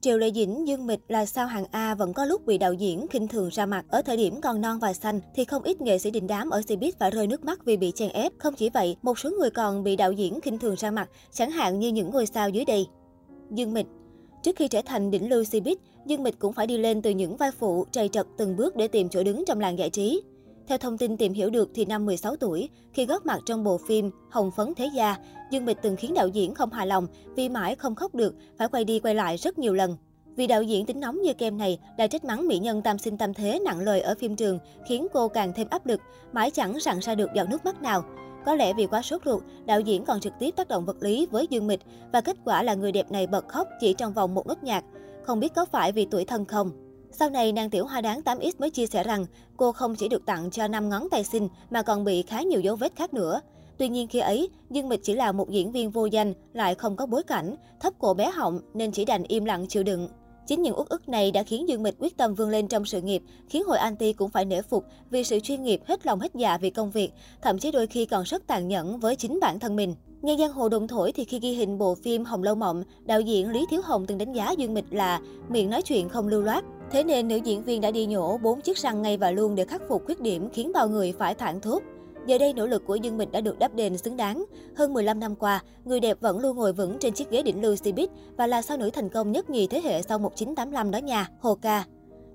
Triệu Lệ Dĩnh, Dương Mịch là sao hàng A vẫn có lúc bị đạo diễn khinh thường ra mặt. Ở thời điểm còn non và xanh thì không ít nghệ sĩ đình đám ở Cbiz phải rơi nước mắt vì bị chèn ép. Không chỉ vậy, một số người còn bị đạo diễn khinh thường ra mặt, chẳng hạn như những ngôi sao dưới đây. Dương Mịch Trước khi trở thành đỉnh lưu Cbiz, Dương Mịch cũng phải đi lên từ những vai phụ, trầy trật từng bước để tìm chỗ đứng trong làng giải trí. Theo thông tin tìm hiểu được thì năm 16 tuổi, khi góp mặt trong bộ phim Hồng Phấn Thế Gia, Dương Mịch từng khiến đạo diễn không hài lòng vì mãi không khóc được, phải quay đi quay lại rất nhiều lần. Vì đạo diễn tính nóng như kem này đã trách mắng mỹ nhân tam sinh tam thế nặng lời ở phim trường, khiến cô càng thêm áp lực, mãi chẳng rặn ra được giọt nước mắt nào. Có lẽ vì quá sốt ruột, đạo diễn còn trực tiếp tác động vật lý với Dương Mịch và kết quả là người đẹp này bật khóc chỉ trong vòng một nốt nhạc. Không biết có phải vì tuổi thân không? Sau này, nàng tiểu hoa đáng 8X mới chia sẻ rằng cô không chỉ được tặng cho 5 ngón tay xinh mà còn bị khá nhiều dấu vết khác nữa. Tuy nhiên khi ấy, Dương Mịch chỉ là một diễn viên vô danh, lại không có bối cảnh, thấp cổ bé họng nên chỉ đành im lặng chịu đựng. Chính những uất ức này đã khiến Dương Mịch quyết tâm vươn lên trong sự nghiệp, khiến hội anti cũng phải nể phục vì sự chuyên nghiệp hết lòng hết dạ vì công việc, thậm chí đôi khi còn rất tàn nhẫn với chính bản thân mình. Nghe giang hồ đồn thổi thì khi ghi hình bộ phim Hồng Lâu Mộng, đạo diễn Lý Thiếu Hồng từng đánh giá Dương Mịch là miệng nói chuyện không lưu loát. Thế nên nữ diễn viên đã đi nhổ bốn chiếc răng ngay và luôn để khắc phục khuyết điểm khiến bao người phải thản thốt. Giờ đây nỗ lực của Dương Mịch đã được đáp đền xứng đáng. Hơn 15 năm qua, người đẹp vẫn luôn ngồi vững trên chiếc ghế đỉnh lưu Cbiz và là sao nữ thành công nhất nhì thế hệ sau 1985 đó nha, Hồ Ca.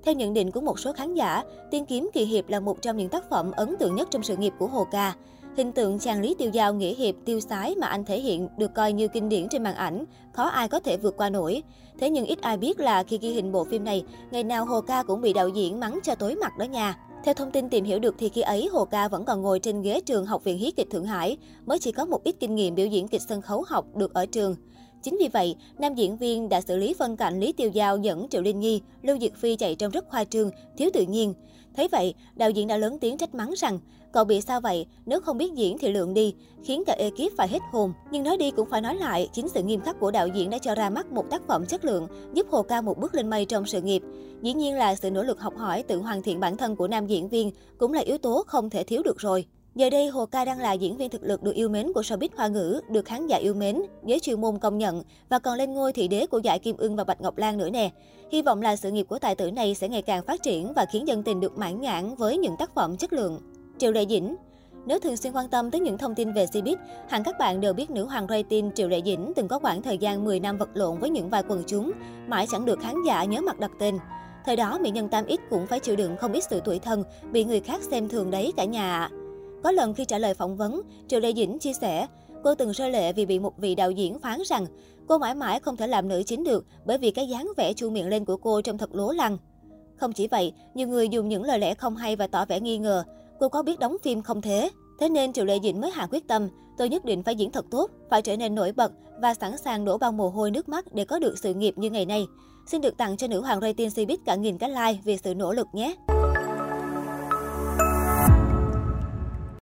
Theo nhận định của một số khán giả, Tiên kiếm kỳ hiệp là một trong những tác phẩm ấn tượng nhất trong sự nghiệp của Hồ Ca. Hình tượng chàng Lý Tiêu Giao nghĩa hiệp tiêu sái mà anh thể hiện được coi như kinh điển trên màn ảnh, khó ai có thể vượt qua nổi. Thế nhưng ít ai biết là khi ghi hình bộ phim này, ngày nào Hồ Ca cũng bị đạo diễn mắng cho tối mặt đó nha. Theo thông tin tìm hiểu được thì khi ấy Hồ Ca vẫn còn ngồi trên ghế trường Học viện Hí kịch Thượng Hải, mới chỉ có một ít kinh nghiệm biểu diễn kịch sân khấu học được ở trường. Chính vì vậy, nam diễn viên đã xử lý phân cảnh Lý Tiêu Giao dẫn Triệu Linh Nhi, Lưu Diệt Phi chạy trong rất khoa trương, thiếu tự nhiên. Thấy vậy, đạo diễn đã lớn tiếng trách mắng rằng, cậu bị sao vậy, nếu không biết diễn thì lượng đi, khiến cả ekip phải hết hồn. Nhưng nói đi cũng phải nói lại, chính sự nghiêm khắc của đạo diễn đã cho ra mắt một tác phẩm chất lượng, giúp Hồ Ca một bước lên mây trong sự nghiệp. Dĩ nhiên là sự nỗ lực học hỏi, tự hoàn thiện bản thân của nam diễn viên cũng là yếu tố không thể thiếu được rồi. Giờ đây, Hồ Ca đang là diễn viên thực lực được yêu mến của showbiz hoa ngữ, được khán giả yêu mến, giới chuyên môn công nhận và còn lên ngôi thị đế của giải Kim Ưng và Bạch Ngọc Lan nữa nè. Hy vọng là sự nghiệp của tài tử này sẽ ngày càng phát triển và khiến dân tình được mãn nhãn với những tác phẩm chất lượng. Triệu Lệ Dĩnh nếu thường xuyên quan tâm tới những thông tin về Cbiz, hẳn các bạn đều biết nữ hoàng rating Triệu Lệ Dĩnh từng có khoảng thời gian 10 năm vật lộn với những vai quần chúng, mãi chẳng được khán giả nhớ mặt đặt tên. Thời đó, mỹ nhân 8X cũng phải chịu đựng không ít sự tuổi thân, bị người khác xem thường đấy cả nhà ạ. Có lần khi trả lời phỏng vấn, Triệu Lê Dĩnh chia sẻ, cô từng rơi lệ vì bị một vị đạo diễn phán rằng cô mãi mãi không thể làm nữ chính được bởi vì cái dáng vẻ chu miệng lên của cô trông thật lố lăng. Không chỉ vậy, nhiều người dùng những lời lẽ không hay và tỏ vẻ nghi ngờ, cô có biết đóng phim không thế? Thế nên Triệu Lệ Dĩnh mới hạ quyết tâm, tôi nhất định phải diễn thật tốt, phải trở nên nổi bật và sẵn sàng đổ bao mồ hôi nước mắt để có được sự nghiệp như ngày nay. Xin được tặng cho nữ hoàng rating Cbiz cả nghìn cái like vì sự nỗ lực nhé.